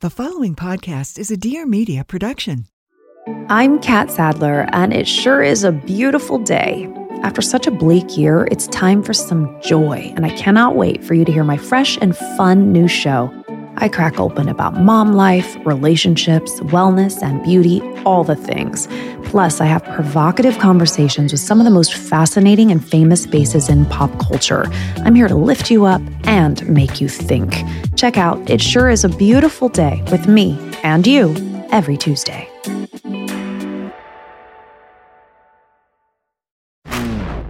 The following podcast is a Dear Media production. I'm Kat Stickler, and it sure is a beautiful day. After such a bleak year, it's time for some joy, and I cannot wait for you to hear my fresh and fun new show. I crack open about mom life, relationships, wellness, and beauty, all the things. Plus, I have provocative conversations with some of the most fascinating and famous faces in pop culture. I'm here to lift you up and make you think. Check out It Sure Is a Beautiful Day with me and you every Tuesday.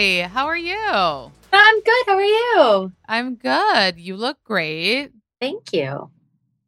Hi, how are you? I'm good. How are you? I'm good. You look great. Thank you.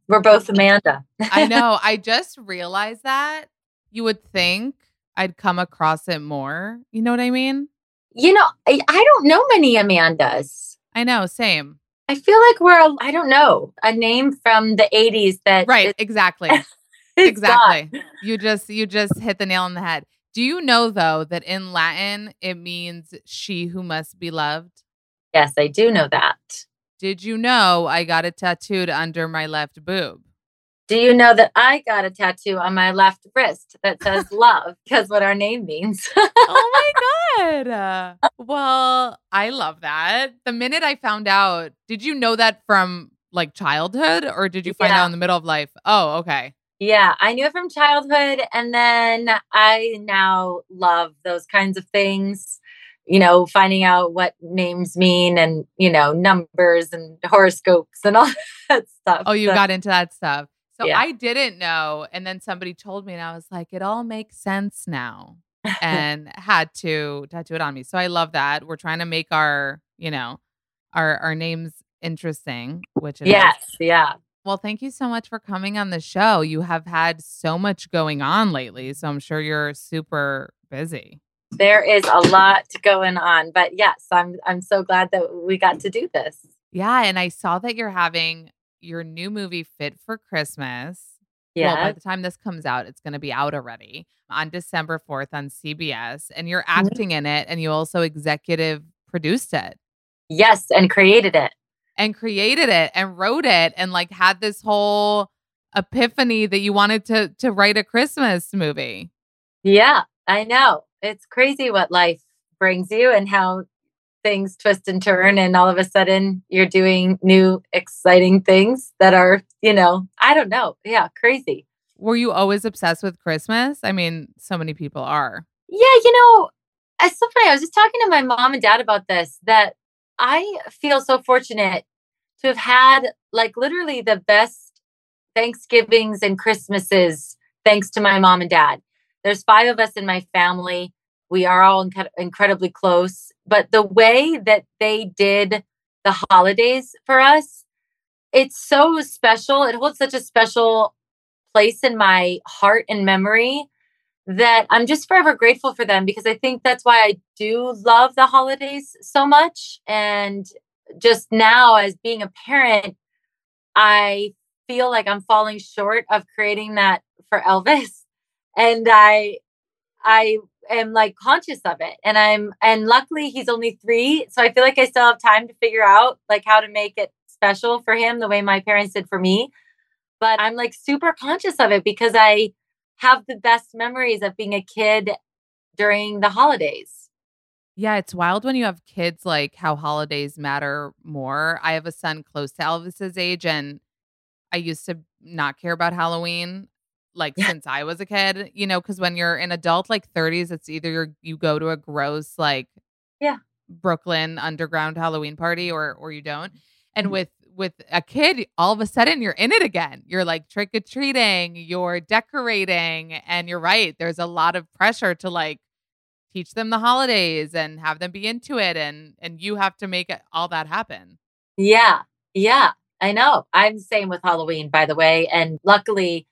We're both Amanda. I know. I just realized that you would think I'd come across it more. You know what I mean? You know, I, I don't know many Amandas. I know, same. I feel like we're, a, I don't know, a name from the 80s that. Right, is- exactly. exactly. gone. You just you just hit the nail on the head. Do you know though that in Latin it means she who must be loved? Yes, I do know that. Did you know I got it tattooed under my left boob? Do you know that I got a tattoo on my left wrist that says love because what our name means? oh my god. Well, I love that. The minute I found out, did you know that from like childhood or did you find Yeah. out in the middle of life? Oh, okay. Yeah, I knew it from childhood. And then I now love those kinds of things, you know, finding out what names mean and, you know, numbers and horoscopes and all that stuff. Oh, you So- got into that stuff. So Yeah. I didn't know. And then somebody told me, and I was like, it all makes sense now. and had to tattoo it on me. So I love that. We're trying to make our, you know, our our names interesting, which is. Yes, yeah. Well, thank you so much for coming on the show. You have had so much going on lately, so I'm sure you're super busy. There is a lot going on, but yes, I'm I'm so glad that we got to do this. Yeah, and I saw that you're having your new movie Fit for Christmas. Yeah. Well, by the time this comes out, it's going to be out already on December 4th on CBS. And you're Mm-hmm. acting in it, and you also executive produced it yes, and created it. And created it and wrote it and like had this whole epiphany that you wanted to to write a Christmas movie. Yeah, I know. It's crazy what life brings you and how things twist and turn and all of a sudden you're doing new exciting things that are, you know, I don't know. Yeah, crazy. Were you always obsessed with Christmas? I mean, so many people are. Yeah, you know, it's so funny. I was just talking to my mom and dad about this that I feel so fortunate to have had like literally the best Thanksgivings and Christmases thanks to my mom and dad. There's five of us in my family. We are all inc- incredibly close, but the way that they did the holidays for us, it's so special. It holds such a special place in my heart and memory that I'm just forever grateful for them because I think that's why I do love the holidays so much. And just now, as being a parent, I feel like I'm falling short of creating that for Elvis. And I, I am like conscious of it. And I'm, and luckily he's only three. So I feel like I still have time to figure out like how to make it special for him the way my parents did for me. But I'm like super conscious of it because I, have the best memories of being a kid during the holidays. Yeah, it's wild when you have kids like how holidays matter more. I have a son close to Elvis's age and I used to not care about Halloween like yeah. since I was a kid, you know, cuz when you're an adult like 30s it's either you you go to a gross like yeah, Brooklyn underground Halloween party or or you don't. And mm-hmm. with with a kid, all of a sudden you're in it again. You're like trick or treating, you're decorating, and you're right. There's a lot of pressure to like teach them the holidays and have them be into it, and and you have to make it, all that happen. Yeah, yeah, I know. I'm the same with Halloween, by the way, and luckily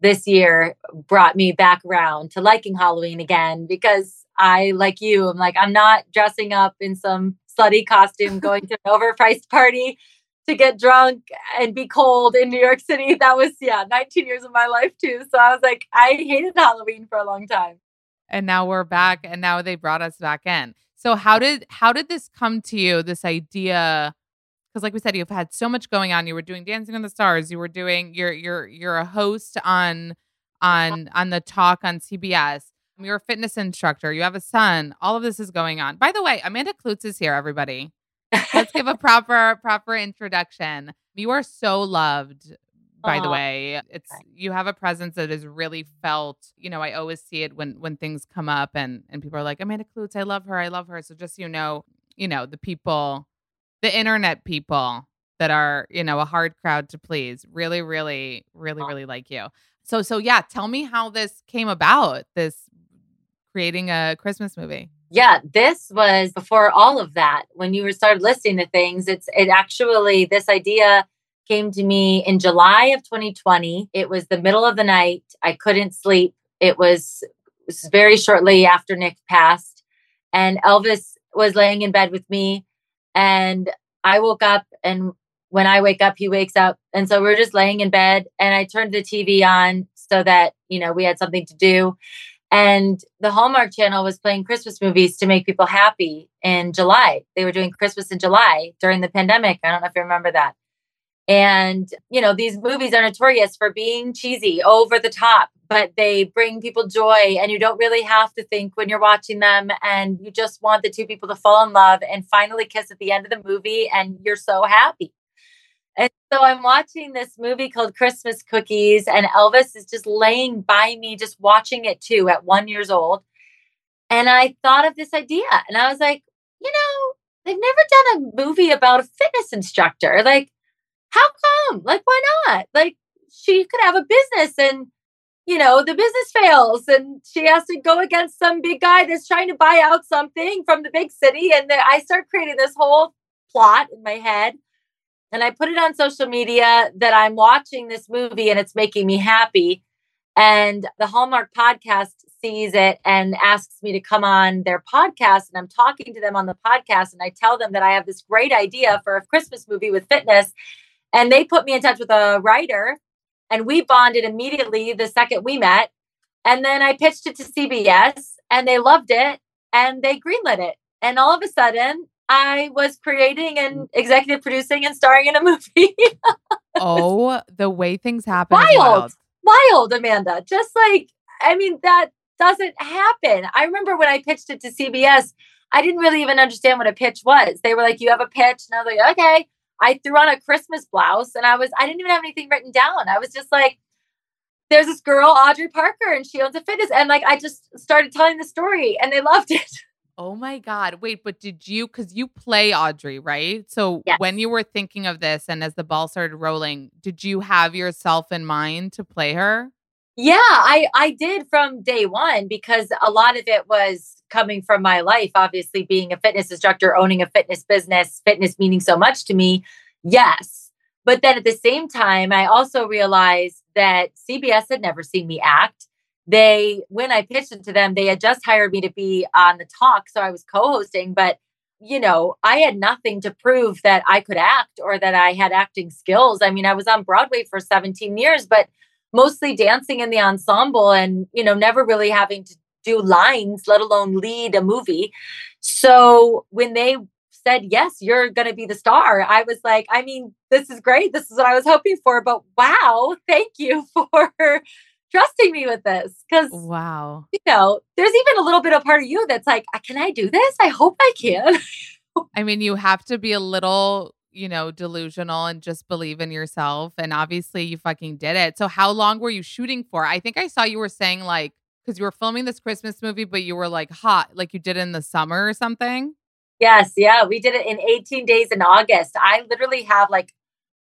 this year brought me back around to liking Halloween again because I, like you, I'm like I'm not dressing up in some slutty costume going to an overpriced party to get drunk and be cold in New York City. That was, yeah, 19 years of my life too. So I was like, I hated Halloween for a long time. And now we're back and now they brought us back in. So how did how did this come to you, this idea? Because like we said, you've had so much going on. You were doing Dancing on the Stars, you were doing you're you're you're a host on on on the talk on CBS. You're a fitness instructor. You have a son. All of this is going on. By the way, Amanda Kloots is here, everybody. Let's give a proper proper introduction. You are so loved by the way. It's you have a presence that is really felt. You know i always see it when when things come up and and people are like amanda Kloots, i love her i love her. So just so you know you know the people the internet people that are you know a hard crowd to please really really really really like you. So so yeah tell me how this came about this creating a christmas movie yeah, this was before all of that. When you started listening to things, it's it actually this idea came to me in July of 2020. It was the middle of the night. I couldn't sleep. It was, it was very shortly after Nick passed, and Elvis was laying in bed with me, and I woke up and when I wake up, he wakes up. And so we're just laying in bed and I turned the TV on so that, you know, we had something to do. And the Hallmark Channel was playing Christmas movies to make people happy in July. They were doing Christmas in July during the pandemic. I don't know if you remember that. And, you know, these movies are notorious for being cheesy, over the top, but they bring people joy. And you don't really have to think when you're watching them. And you just want the two people to fall in love and finally kiss at the end of the movie. And you're so happy. And so I'm watching this movie called Christmas Cookies, and Elvis is just laying by me, just watching it too at one years old. And I thought of this idea, and I was like, you know, they've never done a movie about a fitness instructor. Like, how come? Like, why not? Like, she could have a business and you know, the business fails and she has to go against some big guy that's trying to buy out something from the big city. And then I start creating this whole plot in my head and I put it on social media that I'm watching this movie and it's making me happy. And the Hallmark podcast sees it and asks me to come on their podcast. And I'm talking to them on the podcast and I tell them that I have this great idea for a Christmas movie with fitness. And they put me in touch with a writer and we bonded immediately the second we met. And then I pitched it to CBS and they loved it and they greenlit it. And all of a sudden, I was creating and executive producing and starring in a movie. oh, the way things happen. Wild, wild, Amanda. Just like, I mean, that doesn't happen. I remember when I pitched it to CBS, I didn't really even understand what a pitch was. They were like, you have a pitch. And I was like, okay. I threw on a Christmas blouse and I was, I didn't even have anything written down. I was just like, there's this girl, Audrey Parker, and she owns a fitness. And like, I just started telling the story and they loved it. Oh my God. Wait, but did you, because you play Audrey, right? So yes. when you were thinking of this and as the ball started rolling, did you have yourself in mind to play her? Yeah, I, I did from day one because a lot of it was coming from my life. Obviously, being a fitness instructor, owning a fitness business, fitness meaning so much to me. Yes. But then at the same time, I also realized that CBS had never seen me act they when I pitched it to them, they had just hired me to be on the talk, so I was co-hosting, but you know, I had nothing to prove that I could act or that I had acting skills. I mean, I was on Broadway for 17 years, but mostly dancing in the ensemble and, you know, never really having to do lines, let alone lead a movie. So when they said, Yes, you're going to be the star, I was like, I mean, this is great. This is what I was hoping for. But wow, thank you for trusting me with this because wow. you know there's even a little bit of part of you that's like can i do this? I hope i can. I mean you have to be a little you know delusional and just believe in yourself and obviously you fucking did it. So how long were you shooting for? I think i saw you were saying like because you were filming this christmas movie but you were like hot like you did in the summer or something? Yes yeah we did it in 18 days in august. I literally have like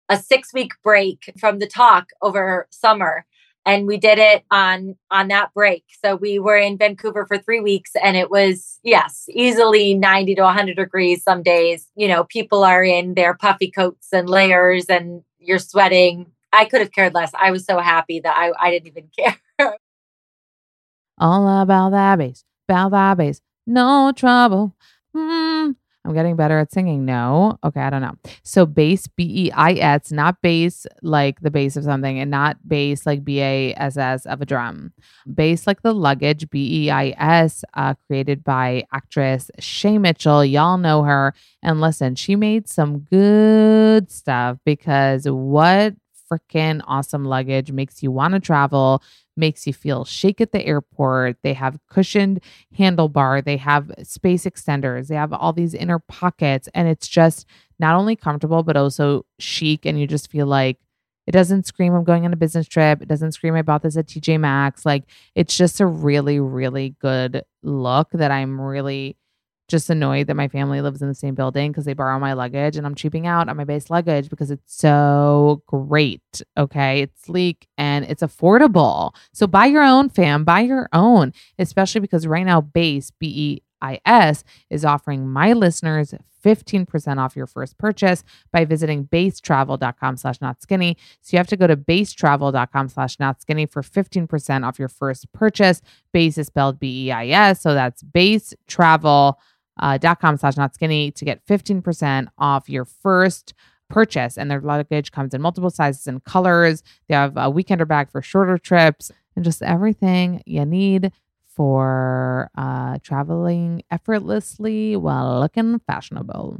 a six week break from the talk over summer and we did it on on that break. So we were in vancouver for three weeks and it was yes easily 90 to 100 degrees some days. You know people are in their puffy coats and layers and you're sweating. I could have cared less. I was so happy that i, I didn't even care. All about that bass about that bass. No trouble. Mm, I'm getting better at singing. No. Okay, I don't know. So bass, B E I S, not bass like the bass of something, and not bass like B A S S of a drum. Bass like the luggage, B E I S, uh, created by actress Shay Mitchell. Y'all know her. And listen, she made some good stuff because what freaking awesome luggage makes you want to travel makes you feel shake at the airport. They have cushioned handlebar, they have space extenders, they have all these inner pockets, and it's just not only comfortable but also chic. And you just feel like it doesn't scream I'm going on a business trip. It doesn't scream I bought this at TJ Maxx. Like it's just a really, really good look that I'm really just annoyed that my family lives in the same building because they borrow my luggage and I'm cheaping out on my base luggage because it's so great. Okay. It's sleek and it's affordable. So buy your own, fam. Buy your own, especially because right now, Base, B E I S, is offering my listeners 15% off your first purchase by visiting beistravel.com slash not skinny. So you have to go to beistravel.com slash not skinny for 15% off your first purchase. Base is spelled B E I S. So that's base travel uh, dot com slash not skinny to get 15% off your first purchase. And their luggage comes in multiple sizes and colors. They have a weekender bag for shorter trips and just everything you need for uh, traveling effortlessly while looking fashionable.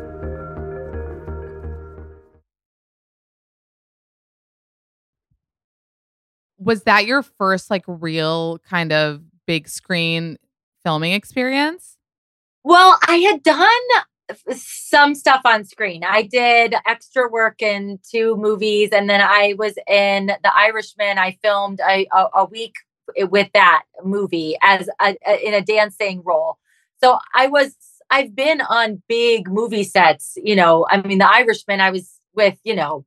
Was that your first like real kind of big screen filming experience? Well, I had done some stuff on screen. I did extra work in two movies, and then I was in The Irishman. I filmed a, a, a week with that movie as a, in a dancing role. So I was I've been on big movie sets. You know, I mean, The Irishman. I was with you know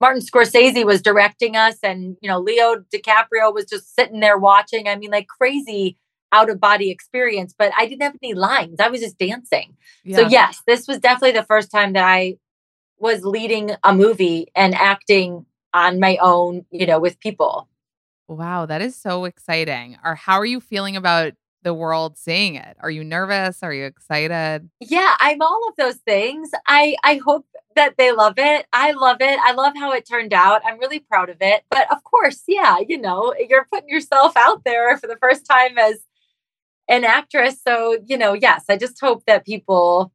Martin Scorsese was directing us, and you know Leo DiCaprio was just sitting there watching. I mean, like crazy out of body experience. But I didn't have any lines; I was just dancing. Yeah. So yes, this was definitely the first time that I was leading a movie and acting on my own. You know, with people. Wow, that is so exciting. Or how are you feeling about the world seeing it? Are you nervous? Are you excited? Yeah, I'm all of those things. I I hope that they love it. I love it. I love how it turned out. I'm really proud of it. But of course, yeah, you know, you're putting yourself out there for the first time as an actress. So, you know, yes, I just hope that people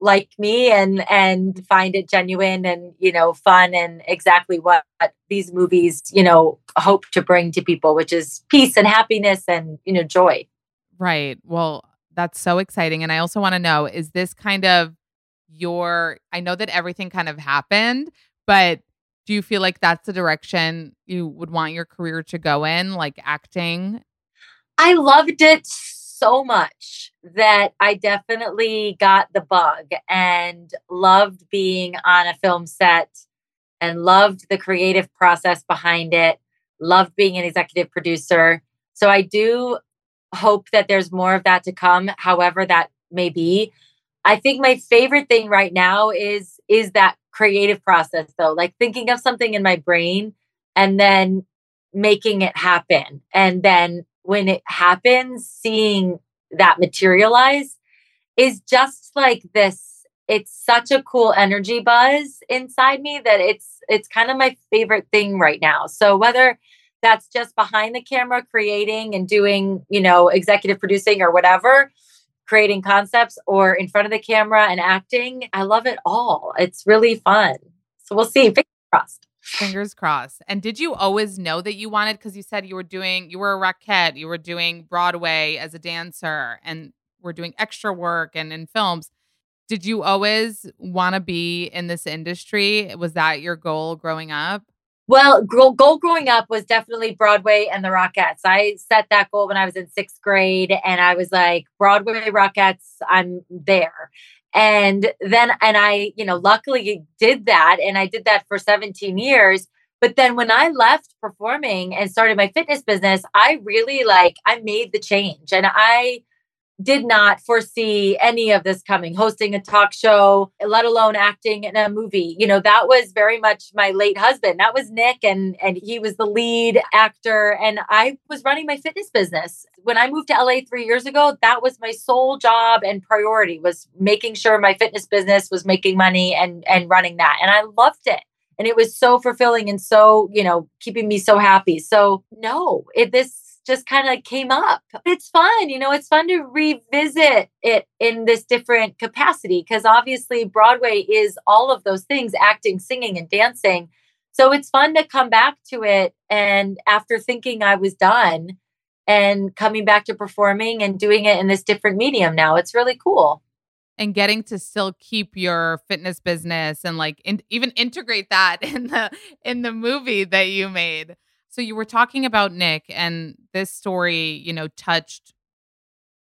like me and and find it genuine and you know fun and exactly what these movies you know hope to bring to people which is peace and happiness and you know joy right well that's so exciting and i also want to know is this kind of your I know that everything kind of happened, but do you feel like that's the direction you would want your career to go in, like acting? I loved it so much that I definitely got the bug and loved being on a film set and loved the creative process behind it, loved being an executive producer. So I do hope that there's more of that to come, however that may be. I think my favorite thing right now is is that creative process though, like thinking of something in my brain and then making it happen. And then when it happens, seeing that materialize is just like this it's such a cool energy buzz inside me that it's it's kind of my favorite thing right now. So whether that's just behind the camera creating and doing, you know, executive producing or whatever, creating concepts or in front of the camera and acting, I love it all. It's really fun. So we'll see. Fingers crossed. Fingers crossed. And did you always know that you wanted? Because you said you were doing, you were a Rockette, you were doing Broadway as a dancer, and were doing extra work and in films. Did you always want to be in this industry? Was that your goal growing up? Well, goal, growing up was definitely Broadway and the Rockettes. I set that goal when I was in sixth grade, and I was like, Broadway Rockettes, I'm there. And then, and I, you know, luckily did that. And I did that for 17 years. But then when I left performing and started my fitness business, I really like, I made the change. And I, did not foresee any of this coming hosting a talk show let alone acting in a movie. You know that was very much my late husband. That was nick and and he was the lead actor and i was running my fitness business. When i moved to la 3 years ago that was my sole job and priority was making sure my fitness business was making money and and running that and i loved it. And it was so fulfilling and so you know keeping me so happy. So no it this just kind of came up. It's fun, you know, it's fun to revisit it in this different capacity because obviously Broadway is all of those things acting, singing, and dancing. So it's fun to come back to it. And after thinking I was done and coming back to performing and doing it in this different medium now, it's really cool and getting to still keep your fitness business and like in, even integrate that in the in the movie that you made so you were talking about Nick, and this story, you know, touched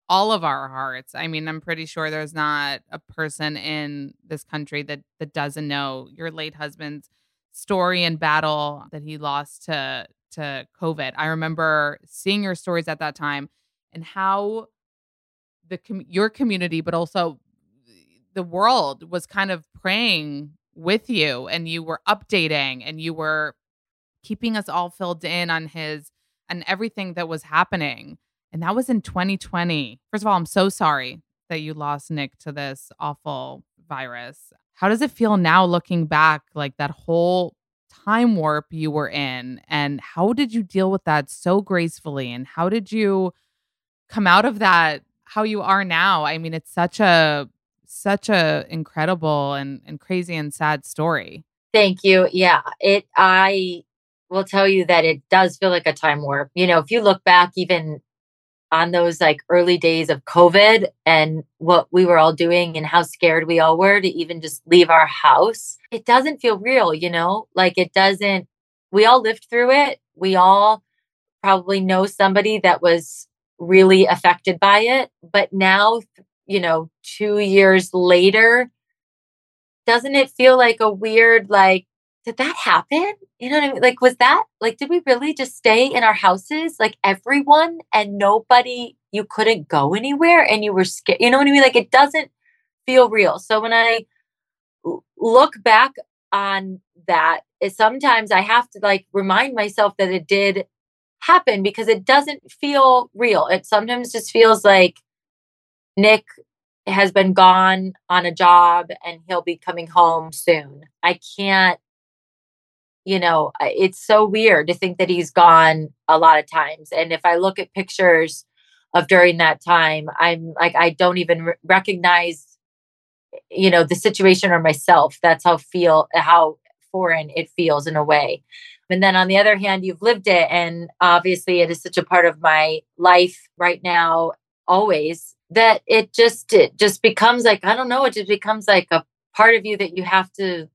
all of our hearts. I mean, I'm pretty sure there's not a person in this country that that doesn't know your late husband's story and battle that he lost to to COVID. I remember seeing your stories at that time and how the com- your community, but also the world, was kind of praying with you, and you were updating, and you were keeping us all filled in on his and everything that was happening. And that was in 2020. First of all, I'm so sorry that you lost Nick to this awful virus. How does it feel now looking back, like that whole time warp you were in? And how did you deal with that so gracefully? And how did you come out of that how you are now? I mean, it's such a such a incredible and, and crazy and sad story. Thank you. Yeah. It I will tell you that it does feel like a time warp. You know, if you look back even on those like early days of COVID and what we were all doing and how scared we all were to even just leave our house, it doesn't feel real, you know? Like it doesn't, we all lived through it. We all probably know somebody that was really affected by it. But now, you know, two years later, doesn't it feel like a weird, like, did that happen? You know what I mean? Like, was that like, did we really just stay in our houses, like everyone and nobody, you couldn't go anywhere and you were scared? You know what I mean? Like, it doesn't feel real. So when I look back on that, it, sometimes I have to like remind myself that it did happen because it doesn't feel real. It sometimes just feels like Nick has been gone on a job and he'll be coming home soon. I can't you know, it's so weird to think that he's gone a lot of times. And if I look at pictures of during that time, I'm like, I don't even re- recognize, you know, the situation or myself. That's how feel how foreign it feels in a way. And then on the other hand, you've lived it, and obviously it is such a part of my life right now, always that it just it just becomes like I don't know, it just becomes like a part of you that you have to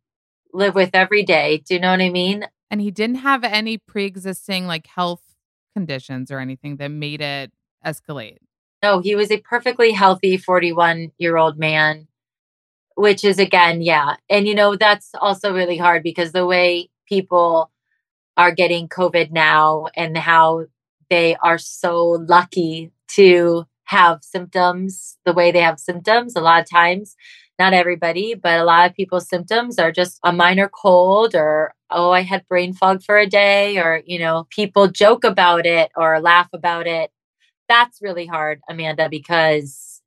live with every day. Do you know what I mean? And he didn't have any pre existing like health conditions or anything that made it escalate. No, he was a perfectly healthy 41 year old man, which is again, yeah. And, you know, that's also really hard because the way people are getting COVID now and how they are so lucky to have symptoms the way they have symptoms, a lot of times not everybody, but a lot of people's symptoms are just a minor cold or, oh, I had brain fog for a day, or, you know, people joke about it or laugh about it. That's really hard, Amanda, because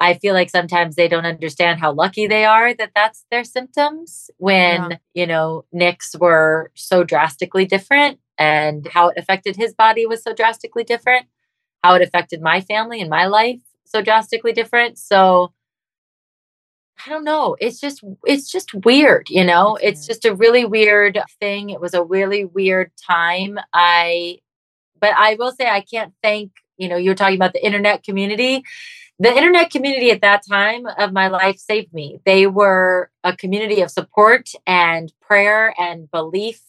I feel like sometimes they don't understand how lucky they are that that's their symptoms when, yeah. you know, Nick's were so drastically different and how it affected his body was so drastically different, how it affected my family and my life so drastically different. So, I don't know. It's just it's just weird, you know? It's mm-hmm. just a really weird thing. It was a really weird time. I but I will say I can't thank, you know, you're talking about the internet community. The internet community at that time of my life saved me. They were a community of support and prayer and belief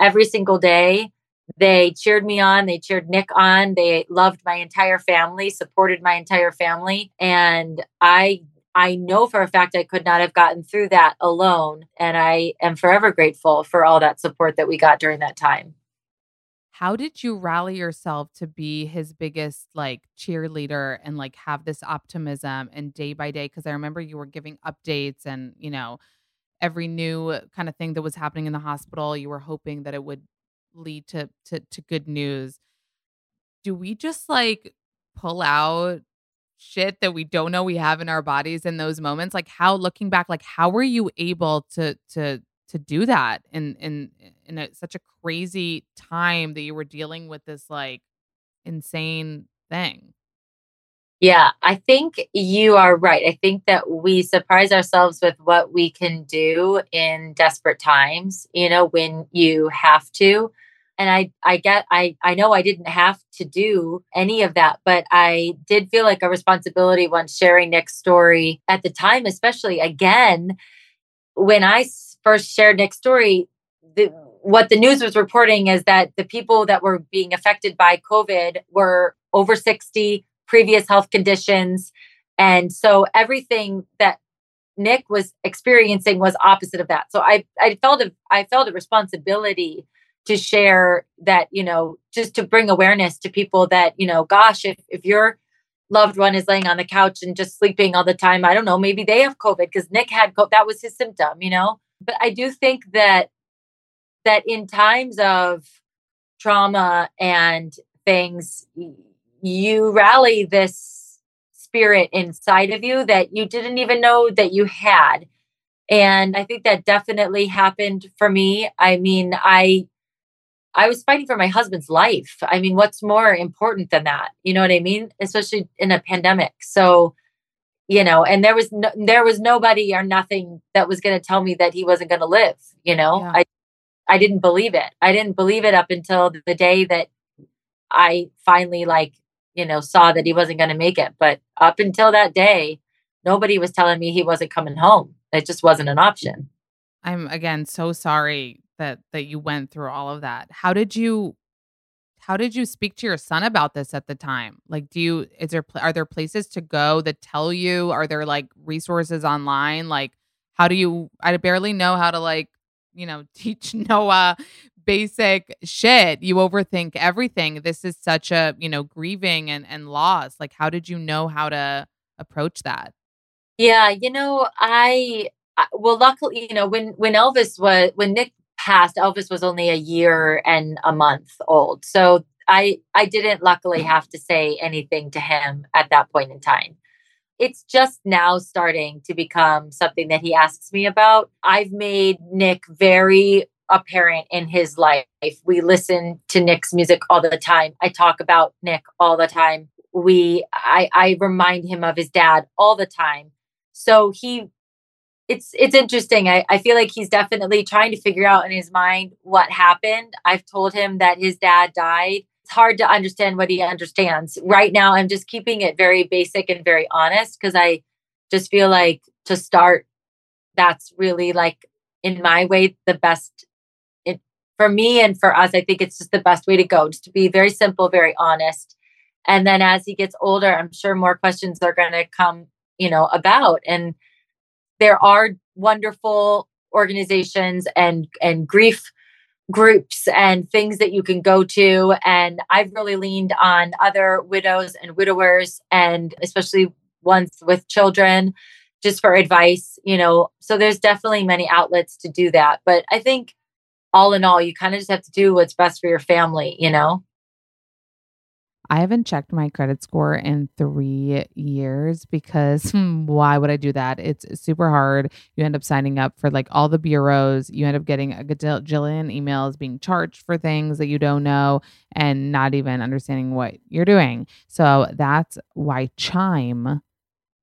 every single day. They cheered me on, they cheered Nick on, they loved my entire family, supported my entire family, and I I know for a fact I could not have gotten through that alone. And I am forever grateful for all that support that we got during that time. How did you rally yourself to be his biggest like cheerleader and like have this optimism and day by day? Because I remember you were giving updates and, you know, every new kind of thing that was happening in the hospital, you were hoping that it would lead to to, to good news. Do we just like pull out shit that we don't know we have in our bodies in those moments like how looking back like how were you able to to to do that in in in a, such a crazy time that you were dealing with this like insane thing? Yeah i think you are right. I think that we surprise ourselves with what we can do in desperate times you know when you have to and i i get i i know i didn't have to do any of that but i did feel like a responsibility when sharing nick's story at the time especially again when i first shared nick's story the, what the news was reporting is that the people that were being affected by covid were over 60 previous health conditions and so everything that nick was experiencing was opposite of that. So i i felt a i felt a responsibility to share that, you know, just to bring awareness to people that, you know, gosh, if, if your loved one is laying on the couch and just sleeping all the time, I don't know, maybe they have COVID because Nick had COVID. That was his symptom, you know? But I do think that that in times of trauma and things, you rally this spirit inside of you that you didn't even know that you had. And I think that definitely happened for me. I mean, I I was fighting for my husband's life. I mean, what's more important than that? You know what I mean? Especially in a pandemic. So, you know, and there was no, there was nobody or nothing that was going to tell me that he wasn't going to live. You know, yeah. I I didn't believe it. I didn't believe it up until the day that I finally like you know saw that he wasn't going to make it. But up until that day, nobody was telling me he wasn't coming home. It just wasn't an option. I'm again so sorry that that you went through all of that. How did you how did you speak to your son about this at the time? Like do you is there are there places to go that tell you? Are there like resources online? Like how do you I barely know how to like, you know, teach Noah basic shit. You overthink everything. This is such a, you know, grieving and and loss. Like how did you know how to approach that? Yeah, you know, I well luckily you know when when elvis was when nick passed, Elvis was only a year and a month old. So I I didn't luckily mm. have to say anything to him at that point in time. It's just now starting to become something that he asks me about. I've made Nick very apparent in his life. We listen to Nick's music all the time. I talk about Nick all the time. We I I remind him of his dad all the time. So he it's it's interesting. I, I feel like he's definitely trying to figure out in his mind what happened. I've told him that his dad died. It's hard to understand what he understands. Right now, I'm just keeping it very basic and very honest because I just feel like to start, that's really like in my way the best it, for me and for us. I think it's just the best way to go, just to be very simple, very honest, And then as he gets older, I'm sure more questions are going to come, you know, about. And there are wonderful organizations and and grief groups and things that you can go to. And i've really leaned on other widows and widowers and especially ones with children just for advice you know. So there's definitely many outlets to do that. But i think all in all you kind of just have to do what's best for your family you know I haven't checked my credit score in three years because why would I do that? It's super hard. You end up signing up for like all the bureaus. You end up getting a gajillion emails being charged for things that you don't know and not even understanding what you're doing. So that's why Chime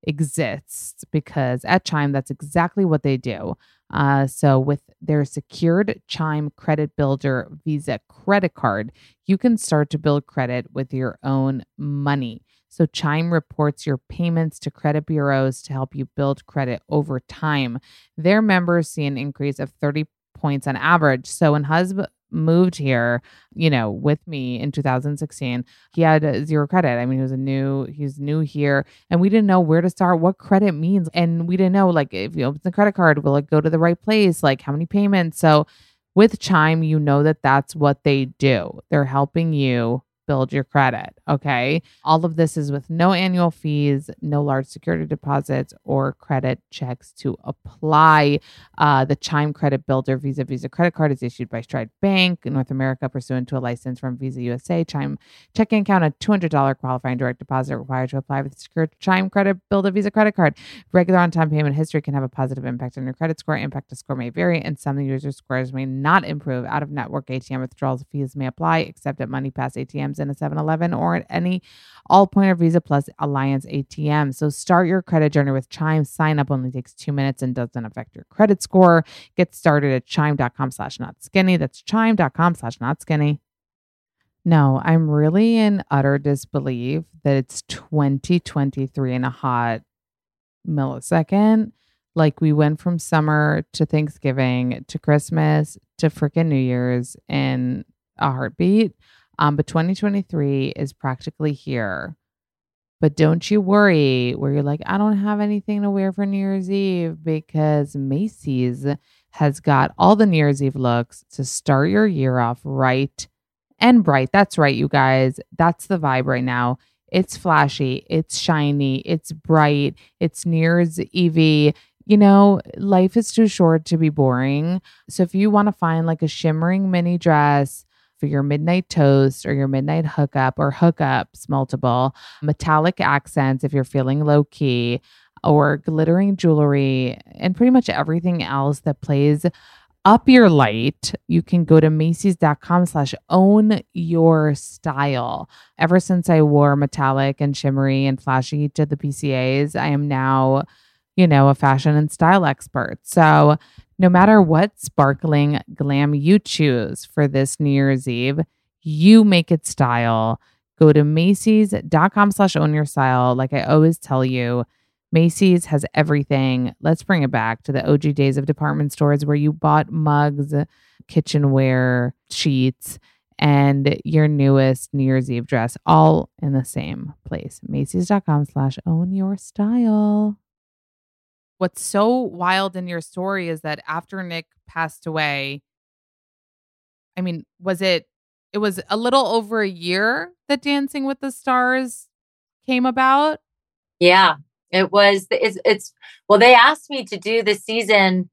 exists because at Chime, that's exactly what they do. Uh, so, with their secured Chime Credit Builder Visa credit card, you can start to build credit with your own money. So, Chime reports your payments to credit bureaus to help you build credit over time. Their members see an increase of 30 points on average. So, when husband moved here, you know, with me in 2016, he had uh, zero credit. I mean, he was a new, he's new here, and we didn't know where to start, what credit means, and we didn't know like if you open the credit card, will it go to the right place? Like how many payments? So with Chime, you know that that's what they do. They're helping you build your credit. Okay. All of this is with no annual fees, no large security deposits or credit checks to apply. Uh, the Chime Credit Builder Visa Visa credit card is issued by Stride Bank in North America pursuant to a license from Visa USA. Chime checking account, a $200 qualifying direct deposit required to apply with secured Chime Credit Builder Visa credit card. Regular on time payment history can have a positive impact on your credit score. Impact score may vary, and some users' scores may not improve. Out of network ATM withdrawals fees may apply, except at MoneyPass ATMs in a 7 Eleven or at any All Point or Visa Plus Alliance ATM. So start your credit journey with Chime. Sign up only takes two minutes and doesn't affect your credit score. Get started at chime.com slash not skinny. That's chime.com slash not skinny. No, I'm really in utter disbelief that it's 2023 in a hot millisecond. Like we went from summer to Thanksgiving to Christmas to freaking New Year's in a heartbeat. Um, but 2023 is practically here. But don't you worry where you're like, I don't have anything to wear for New Year's Eve because Macy's has got all the New Year's Eve looks to start your year off right and bright. That's right, you guys. That's the vibe right now. It's flashy, it's shiny, it's bright, it's New Year's Eve. You know, life is too short to be boring. So if you want to find like a shimmering mini dress, for your midnight toast or your midnight hookup or hookups, multiple metallic accents if you're feeling low key, or glittering jewelry, and pretty much everything else that plays up your light, you can go to Macy's.com slash own your style. Ever since I wore metallic and shimmery and flashy to the PCAs, I am now, you know, a fashion and style expert. So no matter what sparkling glam you choose for this New Year's Eve, you make it style. Go to Macy's.com slash own your style. Like I always tell you, Macy's has everything. Let's bring it back to the OG days of department stores where you bought mugs, kitchenware, sheets, and your newest New Year's Eve dress all in the same place. Macy's.com slash own your style what's so wild in your story is that after Nick passed away, I mean, was it it was a little over a year that Dancing with the Stars came about? Yeah. It was it's, it's well they asked me to do the season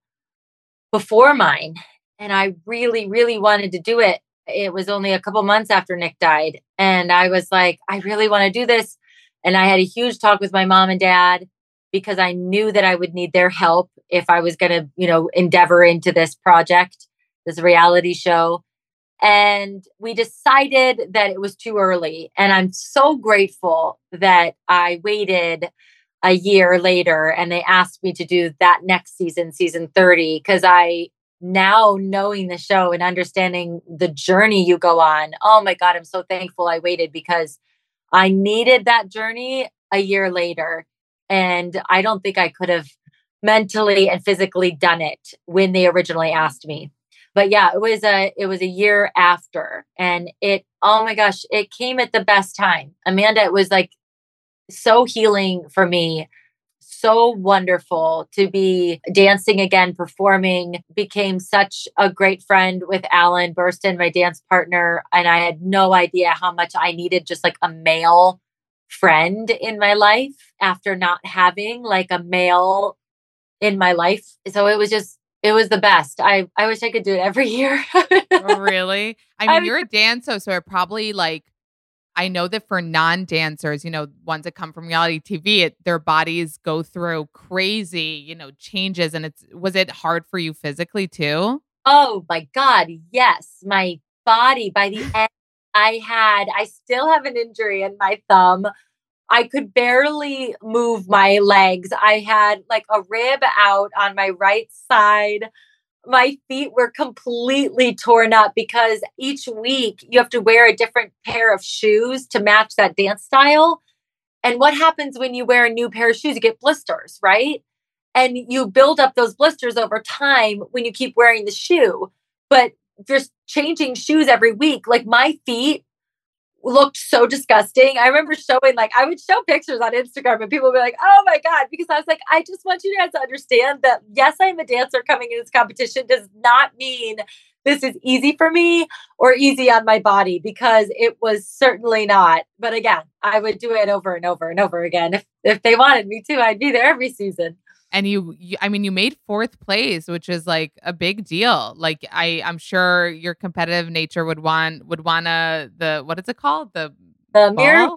before mine and I really really wanted to do it. It was only a couple months after Nick died and I was like I really want to do this and I had a huge talk with my mom and dad because I knew that I would need their help if I was going to, you know, endeavor into this project, this reality show. And we decided that it was too early. And I'm so grateful that I waited a year later and they asked me to do that next season, season 30, because I now knowing the show and understanding the journey you go on. Oh my God, I'm so thankful I waited because I needed that journey a year later. And I don't think I could have mentally and physically done it when they originally asked me. but yeah, it was a it was a year after, and it oh my gosh, it came at the best time. Amanda, it was like so healing for me so wonderful to be dancing again, performing, became such a great friend with Alan Bersten, my dance partner. And I had no idea how much I needed just like a male friend in my life after not having like a male in my life. So it was just, it was the best. I, I wish I could do it every year. really? I mean, I you're a dancer, so it probably like I know that for non dancers, you know, ones that come from reality TV, it, their bodies go through crazy, you know, changes. And it's, was it hard for you physically too? Oh my God. Yes. My body by the end, I had, I still have an injury in my thumb. I could barely move my legs. I had like a rib out on my right side my feet were completely torn up because each week you have to wear a different pair of shoes to match that dance style. And what happens when you wear a new pair of shoes? You get blisters, right? And you build up those blisters over time when you keep wearing the shoe. But just changing shoes every week, like my feet looked so disgusting. I remember showing like I would show pictures on Instagram and people would be like, "Oh my god," because I was like, I just want you guys to understand that yes, I'm a dancer coming in this competition does not mean this is easy for me or easy on my body because it was certainly not. But again, I would do it over and over and over again. If if they wanted me to, I'd be there every season and you, you, i mean you made fourth place which is like a big deal. Like i i'm sure your competitive nature would want would wanna the what is it called? The the mirror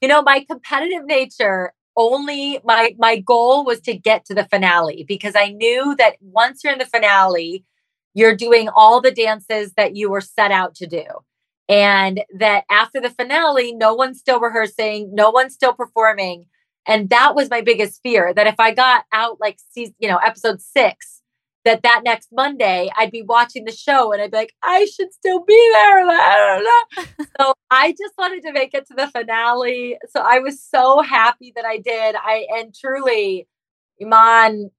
you know my competitive nature only my my goal was to get to the finale because i knew that once you're in the finale you're doing all the dances that you were set out to do. And that after the finale no one's still rehearsing no one's still performing and that was my biggest fear that if I got out like season, you know, episode six, that that next Monday I'd be watching the show and I'd be like, I should still be there. I so I just wanted to make it to the finale. So I was so happy that I did. I and truly, Iman,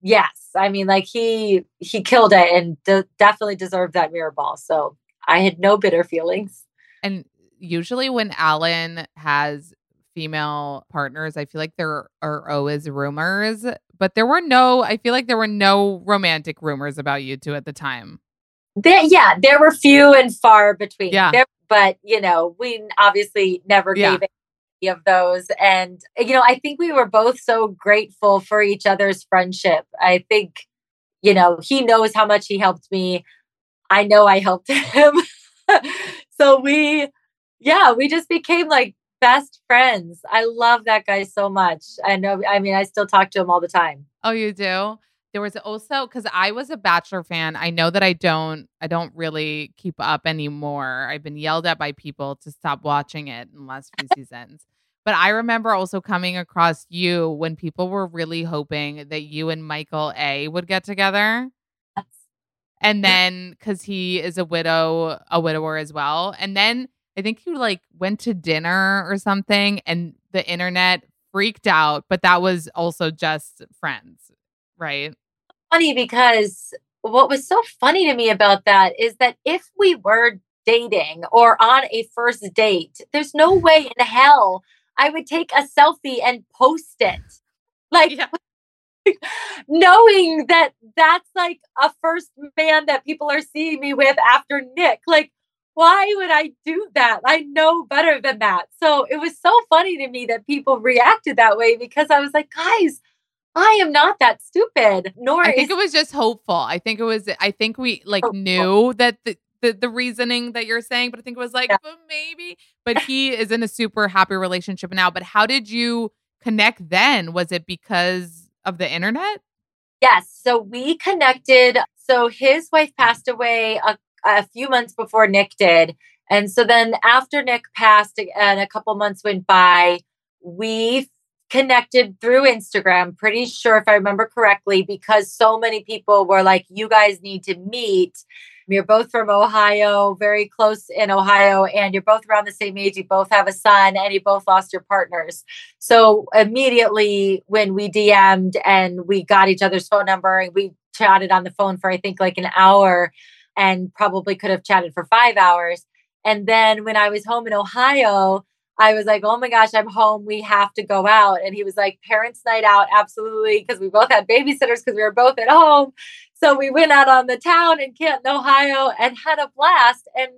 yes, I mean, like he he killed it and de- definitely deserved that mirror ball. So I had no bitter feelings. And usually when Alan has female partners, I feel like there are always rumors, but there were no, I feel like there were no romantic rumors about you two at the time. There, yeah, there were few and far between. Yeah. There, but, you know, we obviously never yeah. gave any of those. And, you know, I think we were both so grateful for each other's friendship. I think, you know, he knows how much he helped me. I know I helped him. so we, yeah, we just became like best friends. I love that guy so much. I know, I mean, I still talk to him all the time. Oh, you do? There was also because I was a Bachelor fan. I know that I don't, I don't really keep up anymore. I've been yelled at by people to stop watching it in the last few seasons. But I remember also coming across you when people were really hoping that you and Michael A would get together. And then because he is a widow, a widower as well. And then I think you like went to dinner or something and the internet freaked out, but that was also just friends, right? Funny because what was so funny to me about that is that if we were dating or on a first date, there's no way in hell I would take a selfie and post it. Like, yeah. knowing that that's like a first man that people are seeing me with after Nick. Like, why would I do that? I know better than that. So it was so funny to me that people reacted that way because I was like, guys, I am not that stupid. Nor I think it was just hopeful. I think it was. I think we like hopeful. knew that the, the the reasoning that you're saying, but I think it was like, yeah. but maybe. But he is in a super happy relationship now. But how did you connect then? Was it because of the internet? Yes. So we connected. So his wife passed away a a few months before Nick did. And so then after Nick passed and a couple months went by, we connected through Instagram, pretty sure if I remember correctly, because so many people were like, you guys need to meet. You're both from Ohio, very close in Ohio, and you're both around the same age. You both have a son, and you both lost your partners. So immediately when we DM'd and we got each other's phone number and we chatted on the phone for I think like an hour, and probably could have chatted for five hours. And then when I was home in Ohio, I was like, oh my gosh, I'm home. We have to go out. And he was like, parents' night out, absolutely. Because we both had babysitters because we were both at home. So we went out on the town in Canton, Ohio and had a blast. And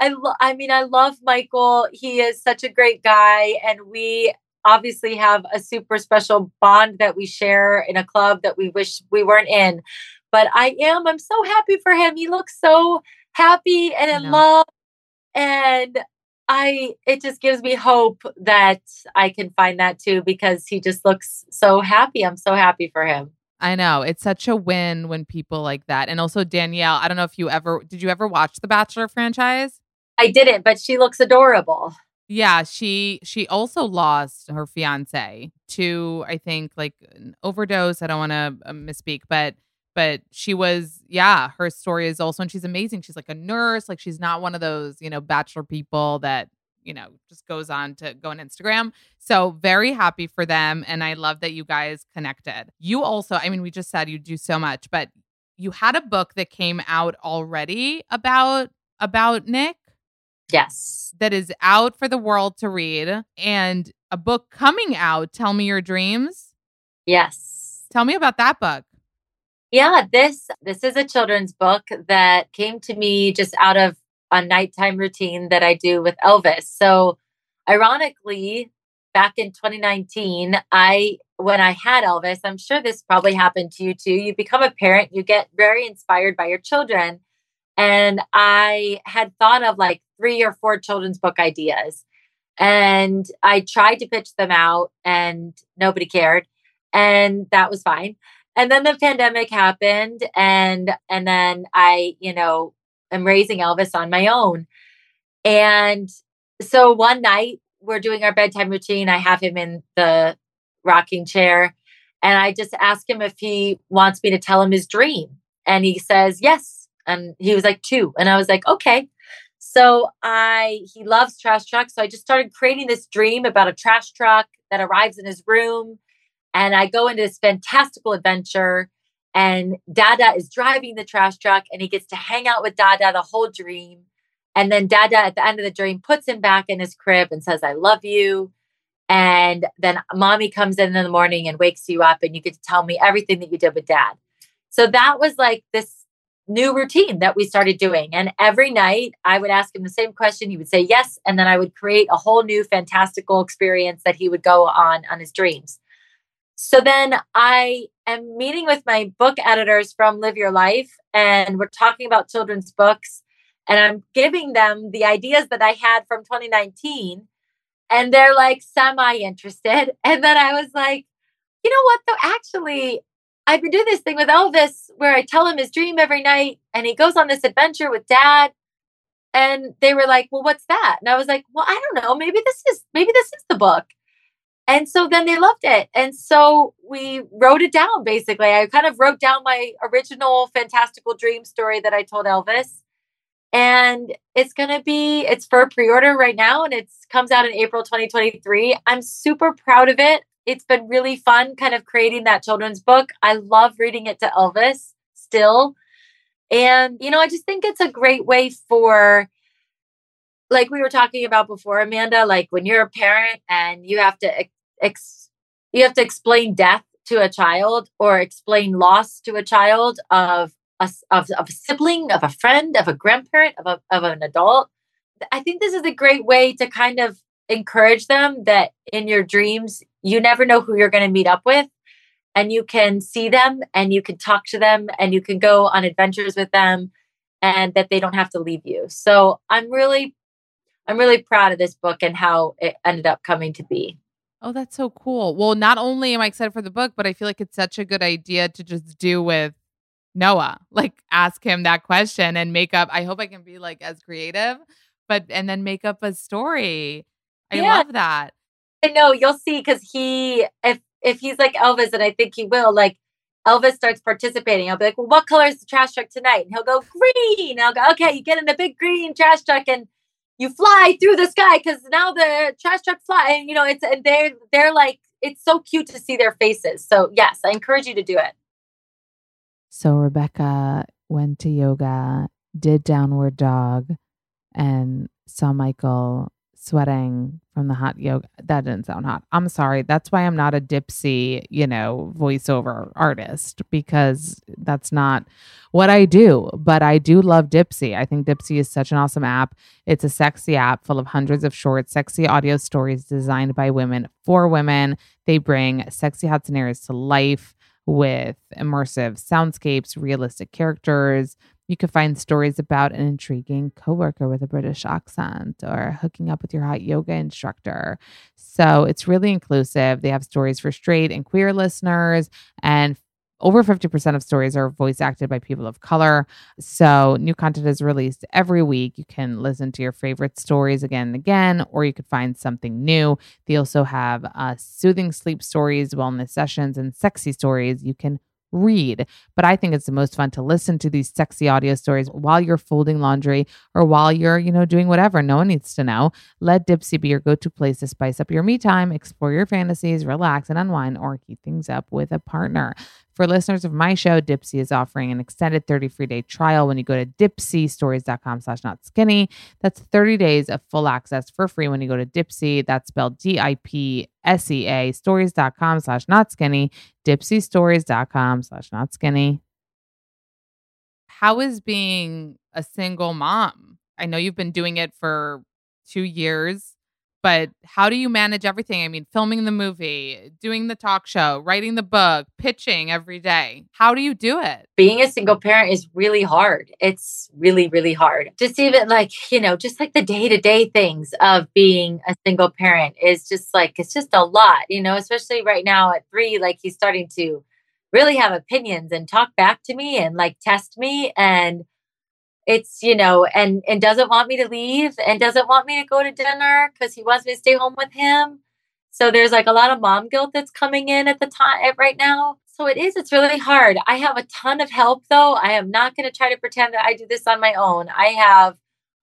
I, lo- I mean, I love Michael. He is such a great guy. And we obviously have a super special bond that we share in a club that we wish we weren't in. But I am, I'm so happy for him. He looks so happy and in love. And I it just gives me hope that I can find that too because he just looks so happy. I'm so happy for him. I know. It's such a win when people like that. And also Danielle, I don't know if you ever did you ever watch the Bachelor franchise? I didn't, but she looks adorable. Yeah, she she also lost her fiance to I think like an overdose. I don't want to uh, misspeak, but but she was yeah her story is also and she's amazing. She's like a nurse like she's not one of those you know bachelor people that you know just goes on to go on instagram. So very happy for them and i love that you guys connected. You also i mean we just said you do so much but you had a book that came out already about about nick? Yes. That is out for the world to read and a book coming out tell me your dreams? Yes. Tell me about that book yeah, this this is a children's book that came to me just out of a nighttime routine that I do with Elvis. So, ironically, back in 2019, I when I had Elvis, I'm sure this probably happened to you too. You become a parent, you get very inspired by your children. And I had thought of like three or four children's book ideas. And I tried to pitch them out and nobody cared. And that was fine and then the pandemic happened and and then i you know am raising elvis on my own. And so one night we're doing our bedtime routine. I have him in the rocking chair and i just ask him if he wants me to tell him his dream. And he says yes. And he was like two. And i was like okay. So i he loves trash trucks so i just started creating this dream about a trash truck that arrives in his room and I go into this fantastical adventure. And Dada is driving the trash truck and he gets to hang out with Dada the whole dream. And then Dada at the end of the dream puts him back in his crib and says, I love you. And then mommy comes in in the morning and wakes you up and you get to tell me everything that you did with dad. So that was like this new routine that we started doing. And every night I would ask him the same question. He would say yes. And then I would create a whole new fantastical experience that he would go on on his dreams. So then I am meeting with my book editors from Live Your Life, and we're talking about children's books. And I'm giving them the ideas that I had from 2019. And they're like semi interested. And then I was like, you know what, though? Actually, I've been doing this thing with Elvis where I tell him his dream every night and he goes on this adventure with dad. And they were like, well, what's that? And I was like, well, I don't know. Maybe this is, maybe this is the book. And so then they loved it. And so we wrote it down basically. I kind of wrote down my original fantastical dream story that I told Elvis. And it's going to be it's for pre-order right now and it comes out in April 2023. I'm super proud of it. It's been really fun kind of creating that children's book. I love reading it to Elvis still. And you know, I just think it's a great way for like we were talking about before Amanda, like when you're a parent and you have to ex- you have to explain death to a child or explain loss to a child of a, of, of a sibling, of a friend, of a grandparent, of, a, of an adult. I think this is a great way to kind of encourage them that in your dreams, you never know who you're going to meet up with. And you can see them and you can talk to them and you can go on adventures with them and that they don't have to leave you. So I'm really, I'm really proud of this book and how it ended up coming to be. Oh, that's so cool. Well, not only am I excited for the book, but I feel like it's such a good idea to just do with Noah. Like ask him that question and make up. I hope I can be like as creative, but and then make up a story. I yeah. love that. I know you'll see because he if if he's like Elvis, and I think he will, like Elvis starts participating. I'll be like, Well, what color is the trash truck tonight? And he'll go, green. I'll go, okay, you get in the big green trash truck and you fly through the sky because now the trash truck fly and you know it's and they're they're like it's so cute to see their faces. So yes i encourage you to do it. So rebecca went to yoga did Downward Dog and saw Michael sweating from the hot yoga. That didn't sound hot. I'm sorry. That's why I'm not a Dipsea, you know, voiceover artist because that's not what I do. But I do love Dipsea. I think Dipsea is such an awesome app. It's a sexy app full of hundreds of short, sexy audio stories designed by women for women. They bring sexy hot scenarios to life with immersive soundscapes, realistic characters you could find stories about an intriguing coworker with a British accent or hooking up with your hot yoga instructor. So it's really inclusive. They have stories for straight and queer listeners, and over 50% of stories are voice acted by people of color. So, new content is released every week. You can listen to your favorite stories again and again, or you could find something new. They also have uh, soothing sleep stories, wellness sessions, and sexy stories you can read. But I think it's the most fun to listen to these sexy audio stories while you're folding laundry or while you're, you know, doing whatever. No one needs to know. Let Dipsea be your go to place to spice up your me time, explore your fantasies, relax and unwind, or keep things up with a partner. For listeners of my show, Dipsea is offering an extended 30 free day trial when you go to dipseastories.com slash not skinny. That's 30 days of full access for free when you go to Dipsea. That's spelled D-I-P-S-E-A stories.com slash not skinny. Dipseastories.com slash not skinny. How is being a single mom? I know you've been doing it for two years but how do you manage everything? I mean, filming the movie, doing the talk show, writing the book, pitching every day. How do you do it? Being a single parent is really hard. It's really, really hard. Just even like, you know, just like the day to day things of being a single parent is just like, it's just a lot, you know, especially right now at three, like he's starting to really have opinions and talk back to me and like test me. And it's you know and and doesn't want me to leave and doesn't want me to go to dinner because he wants me to stay home with him. So there's like a lot of mom guilt that's coming in at the time right now. So it is it's really hard. I have a ton of help though. I am not going to try to pretend that i do this on my own. I have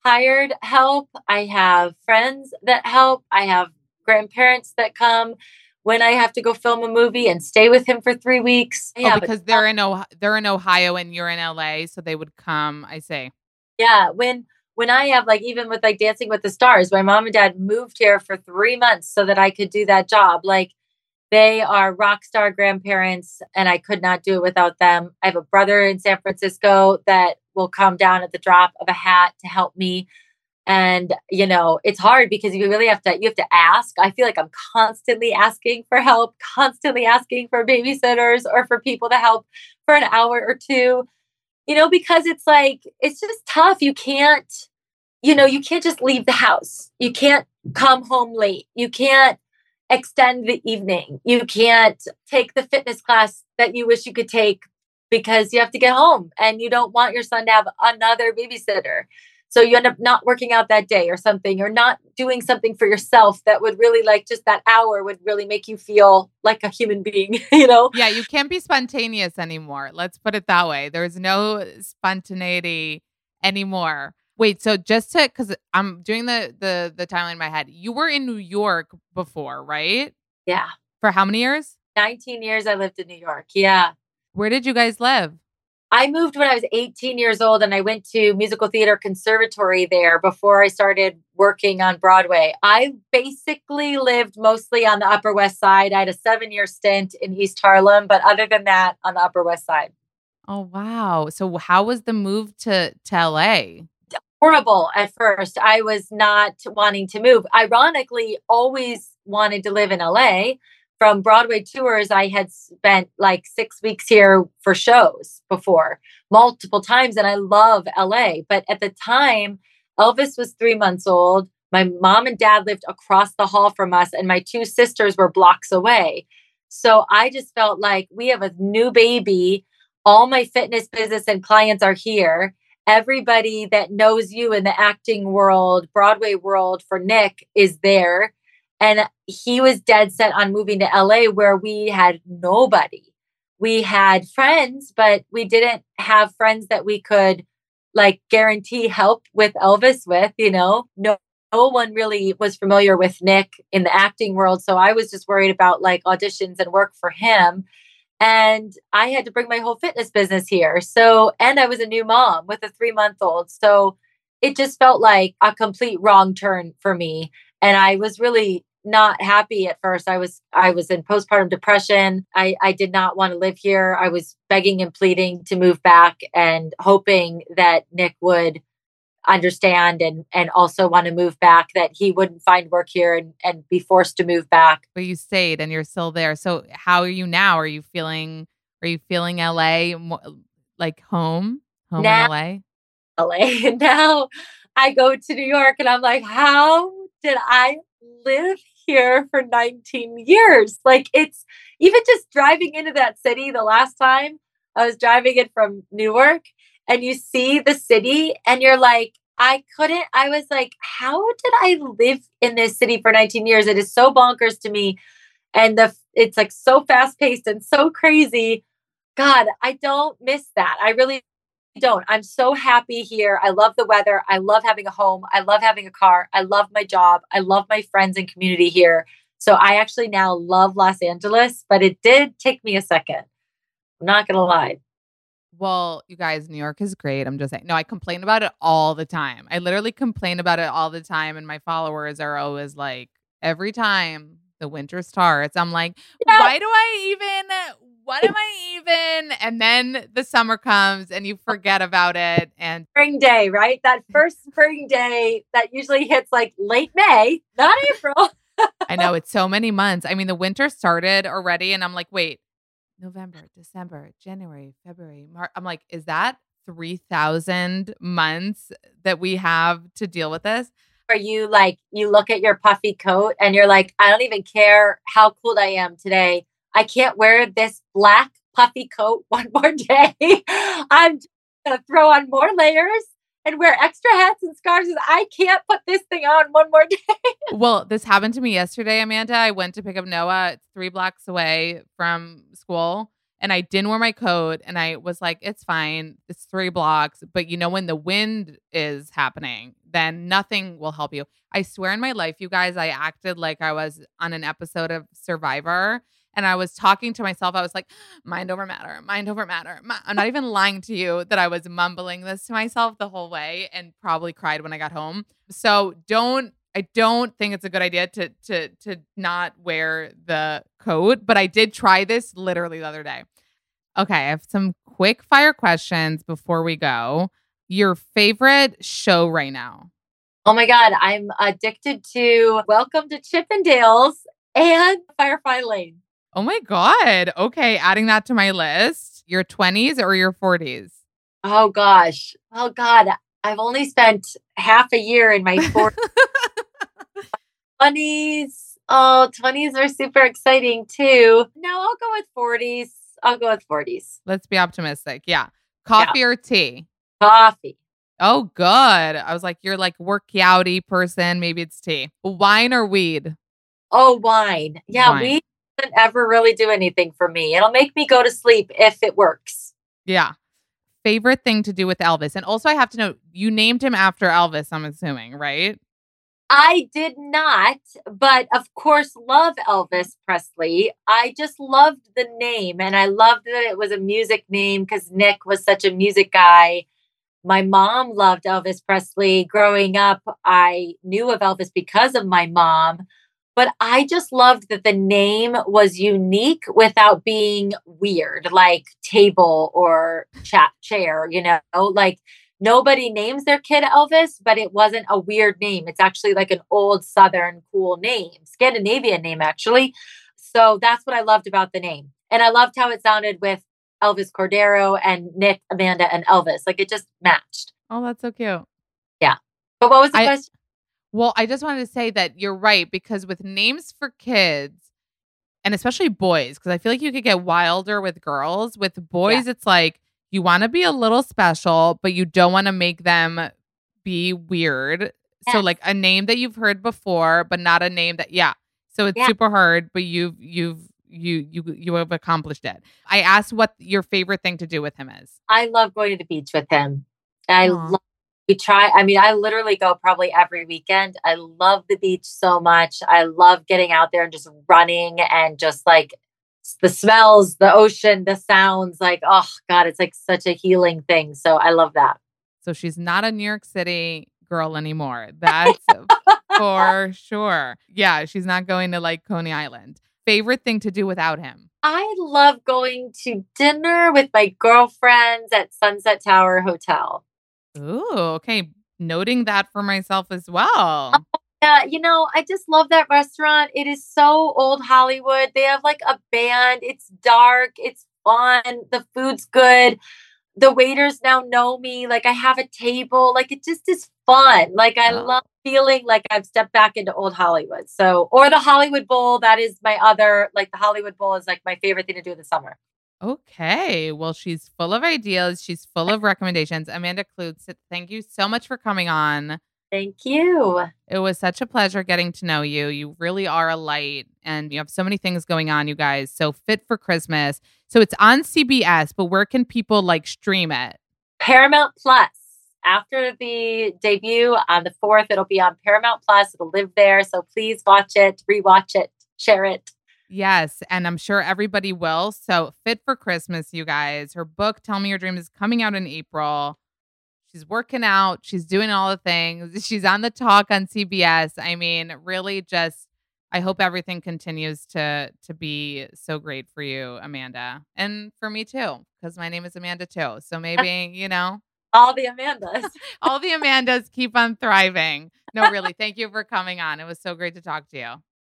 hired help. I have friends that help. I have grandparents that come when I have to go film a movie and stay with him for three weeks. Oh, yeah, oh, because they're in Ohio, they're in Ohio and you're in LA, so they would come. I say. Yeah, when when I have like even with like Dancing with the Stars, my mom and dad moved here for three months so that I could do that job. Like they are rock star grandparents, and I could not do it without them. I have a brother in San Francisco that will come down at the drop of a hat to help me and you know it's hard because you really have to you have to ask. I feel like i'm constantly asking for help constantly asking for babysitters or for people to help for an hour or two you know because it's like it's just tough. You can't you know you can't just leave the house. You can't come home late. You can't extend the evening. You can't take the fitness class that you wish you could take because you have to get home and you don't want your son to have another babysitter so you end up not working out that day or something, or not doing something for yourself that would really like just that hour would really make you feel like a human being, you know? Yeah, you can't be spontaneous anymore. Let's put it that way. There's no spontaneity anymore. Wait, so just to because I'm doing the the the timeline in my head. You were in New York before, right? Yeah. For how many years? 19 years I lived in New York. Yeah. Where did you guys live? I moved when I was 18 years old and I went to musical theater conservatory there before I started working on Broadway. I basically lived mostly on the Upper West Side. I had a seven year stint in East Harlem, but other than that, on the Upper West Side. Oh, wow. So, how was the move to, to LA? Horrible at first. I was not wanting to move. Ironically, always wanted to live in LA from Broadway tours, I had spent like six weeks here for shows before, multiple times. And I love LA. But at the time, Elvis was three months old. My mom and dad lived across the hall from us, and my two sisters were blocks away. So I just felt like we have a new baby. All my fitness business and clients are here. Everybody that knows you in the acting world, Broadway world for Nick is there and he was dead set on moving to LA where we had nobody. We had friends, but we didn't have friends that we could like guarantee help with Elvis with, you know. No no one really was familiar with Nick in the acting world, so I was just worried about like auditions and work for him. and I had to bring my whole fitness business here. So, and I was a new mom with a three month old. So it just felt like a complete wrong turn for me. And I was really not happy at first. I was I was in postpartum depression. I I did not want to live here. I was begging and pleading to move back and hoping that Nick would understand and and also want to move back that he wouldn't find work here and and be forced to move back. But you stayed and you're still there. So how are you now? Are you feeling are you feeling LA like home? Home now, in LA? LA. now I go to New York and I'm like, how did I live here for 19 years. Like it's even just driving into that city the last time I was driving it from Newark and you see the city and you're like, I couldn't, I was like, how did I live in this city for 19 years? It is so bonkers to me. And the it's like so fast paced and so crazy. God, I don't miss that. I really don't. I'm so happy here. I love the weather. I love having a home. I love having a car. I love my job. I love my friends and community here. So I actually now love Los Angeles, but it did take me a second. I'm not going to lie. Well, you guys, New York is great. I'm just saying. No, I complain about it all the time. I literally complain about it all the time. And my followers are always like, every time the winter starts, I'm like, yeah. why do I even what am I even? And then the summer comes and you forget about it. And spring day, right? That first spring day that usually hits like late May, not April. I know it's so many months. I mean, the winter started already, and I'm like, wait, November, December, January, February, March. I'm like, is that 3,000 months that we have to deal with this? Are you like, you look at your puffy coat and you're like, I don't even care how cold I am today. I can't wear this black puffy coat one more day. I'm going to throw on more layers and wear extra hats and scarves. I can't put this thing on one more day. well, this happened to me yesterday, Amanda. I went to pick up Noah. Three blocks away from school. And I didn't wear my coat. And I was like, it's fine. It's three blocks. But you know, when the wind is happening, then nothing will help you. I swear in my life, you guys, I acted like I was on an episode of Survivor and I was talking to myself. I was like, mind over matter, mind over matter. I'm not even lying to you that I was mumbling this to myself the whole way and probably cried when I got home. So don't I don't think it's a good idea to to to not wear the coat, but I did try this literally the other day. Okay, I have some quick fire questions before we go. Your favorite show right now? Oh my god, I'm addicted to Welcome to Chippendales and Firefly Lane. Oh my God. Okay. Adding that to my list. Your 20s or your 40s? Oh gosh. Oh God. I've only spent half a year in my 40s. 20s. Oh, 20s are super exciting too. No, I'll go with 40s. I'll go with 40s. Let's be optimistic. Yeah. Coffee yeah. or tea? Coffee. Oh, good. I was like, you're like workouty person. Maybe it's tea. Wine or weed? Oh, wine. Yeah, wine. weed ever really do anything for me. It'll make me go to sleep if it works. Yeah. Favorite thing to do with Elvis. And also, I have to know you named him after Elvis, I'm assuming, right? I did not, but of course, love Elvis Presley. I just loved the name and I loved that it was a music name because Nick was such a music guy. My mom loved Elvis Presley. Growing up, I knew of Elvis because of my mom. But I just loved that the name was unique without being weird, like table or chat chair, you know, like nobody names their kid Elvis, but it wasn't a weird name. It's actually like an old Southern cool name, Scandinavian name, actually. So that's what I loved about the name. And I loved how it sounded with Elvis Cordero and Nick, Amanda, and Elvis. Like it just matched. Oh, that's so cute. Yeah. But what was the I, question? Well, I just wanted to say that you're right because with names for kids, and especially boys, because I feel like you could get wilder with girls. With boys, yeah. it's like you want to be a little special, but you don't want to make them be weird. Yes. So, like a name that you've heard before, but not a name that, yeah. So it's yeah. super hard, but you've you've you you you have accomplished it. I asked what your favorite thing to do with him is. I love going to the beach with him. I Aww. love we try i mean i literally go probably every weekend i love the beach so much i love getting out there and just running and just like the smells, the ocean, the sounds. Like, oh God, it's like such a healing thing. So I love that. So she's not a New York City girl anymore. That's for sure. Yeah, she's not going to like Coney Island. Favorite thing to do without him? I love going to dinner with my girlfriends at Sunset Tower Hotel. Ooh, okay. Noting that for myself as oh, well. Yeah, you know, I just love that restaurant. It is so old Hollywood. They have like a band. It's dark. It's fun. The food's good. The waiters now know me. Like I have a table. Like it just is fun. Like I Oh. love feeling like I've stepped back into old Hollywood. So, or the Hollywood Bowl. That is my other, like the Hollywood Bowl is like my favorite thing to do in the summer. Okay. Well, she's full of ideas. She's full of recommendations. Amanda Kloots, thank you so much for coming on. Thank you. It was such a pleasure getting to know you. You really are a light and you have so many things going on, you guys. So fit for Christmas. So it's on CBS, but where can people like stream it? Paramount Plus. After the debut on the 4th, it'll be on Paramount Plus. It'll live there. So please watch it, rewatch it, share it. Yes, and I'm sure everybody will. So fit for Christmas, you guys. Her book, Tell Me Your Dream, is coming out in April. She's working out. She's doing all the things. She's on the talk on CBS. I mean, really just I hope everything continues to to be so great for you, Amanda. And for me too, because my name is Amanda too. So maybe, you know, All the Amandas. all the Amandas keep on thriving. No, really, thank you for coming on. It was so great to talk to you.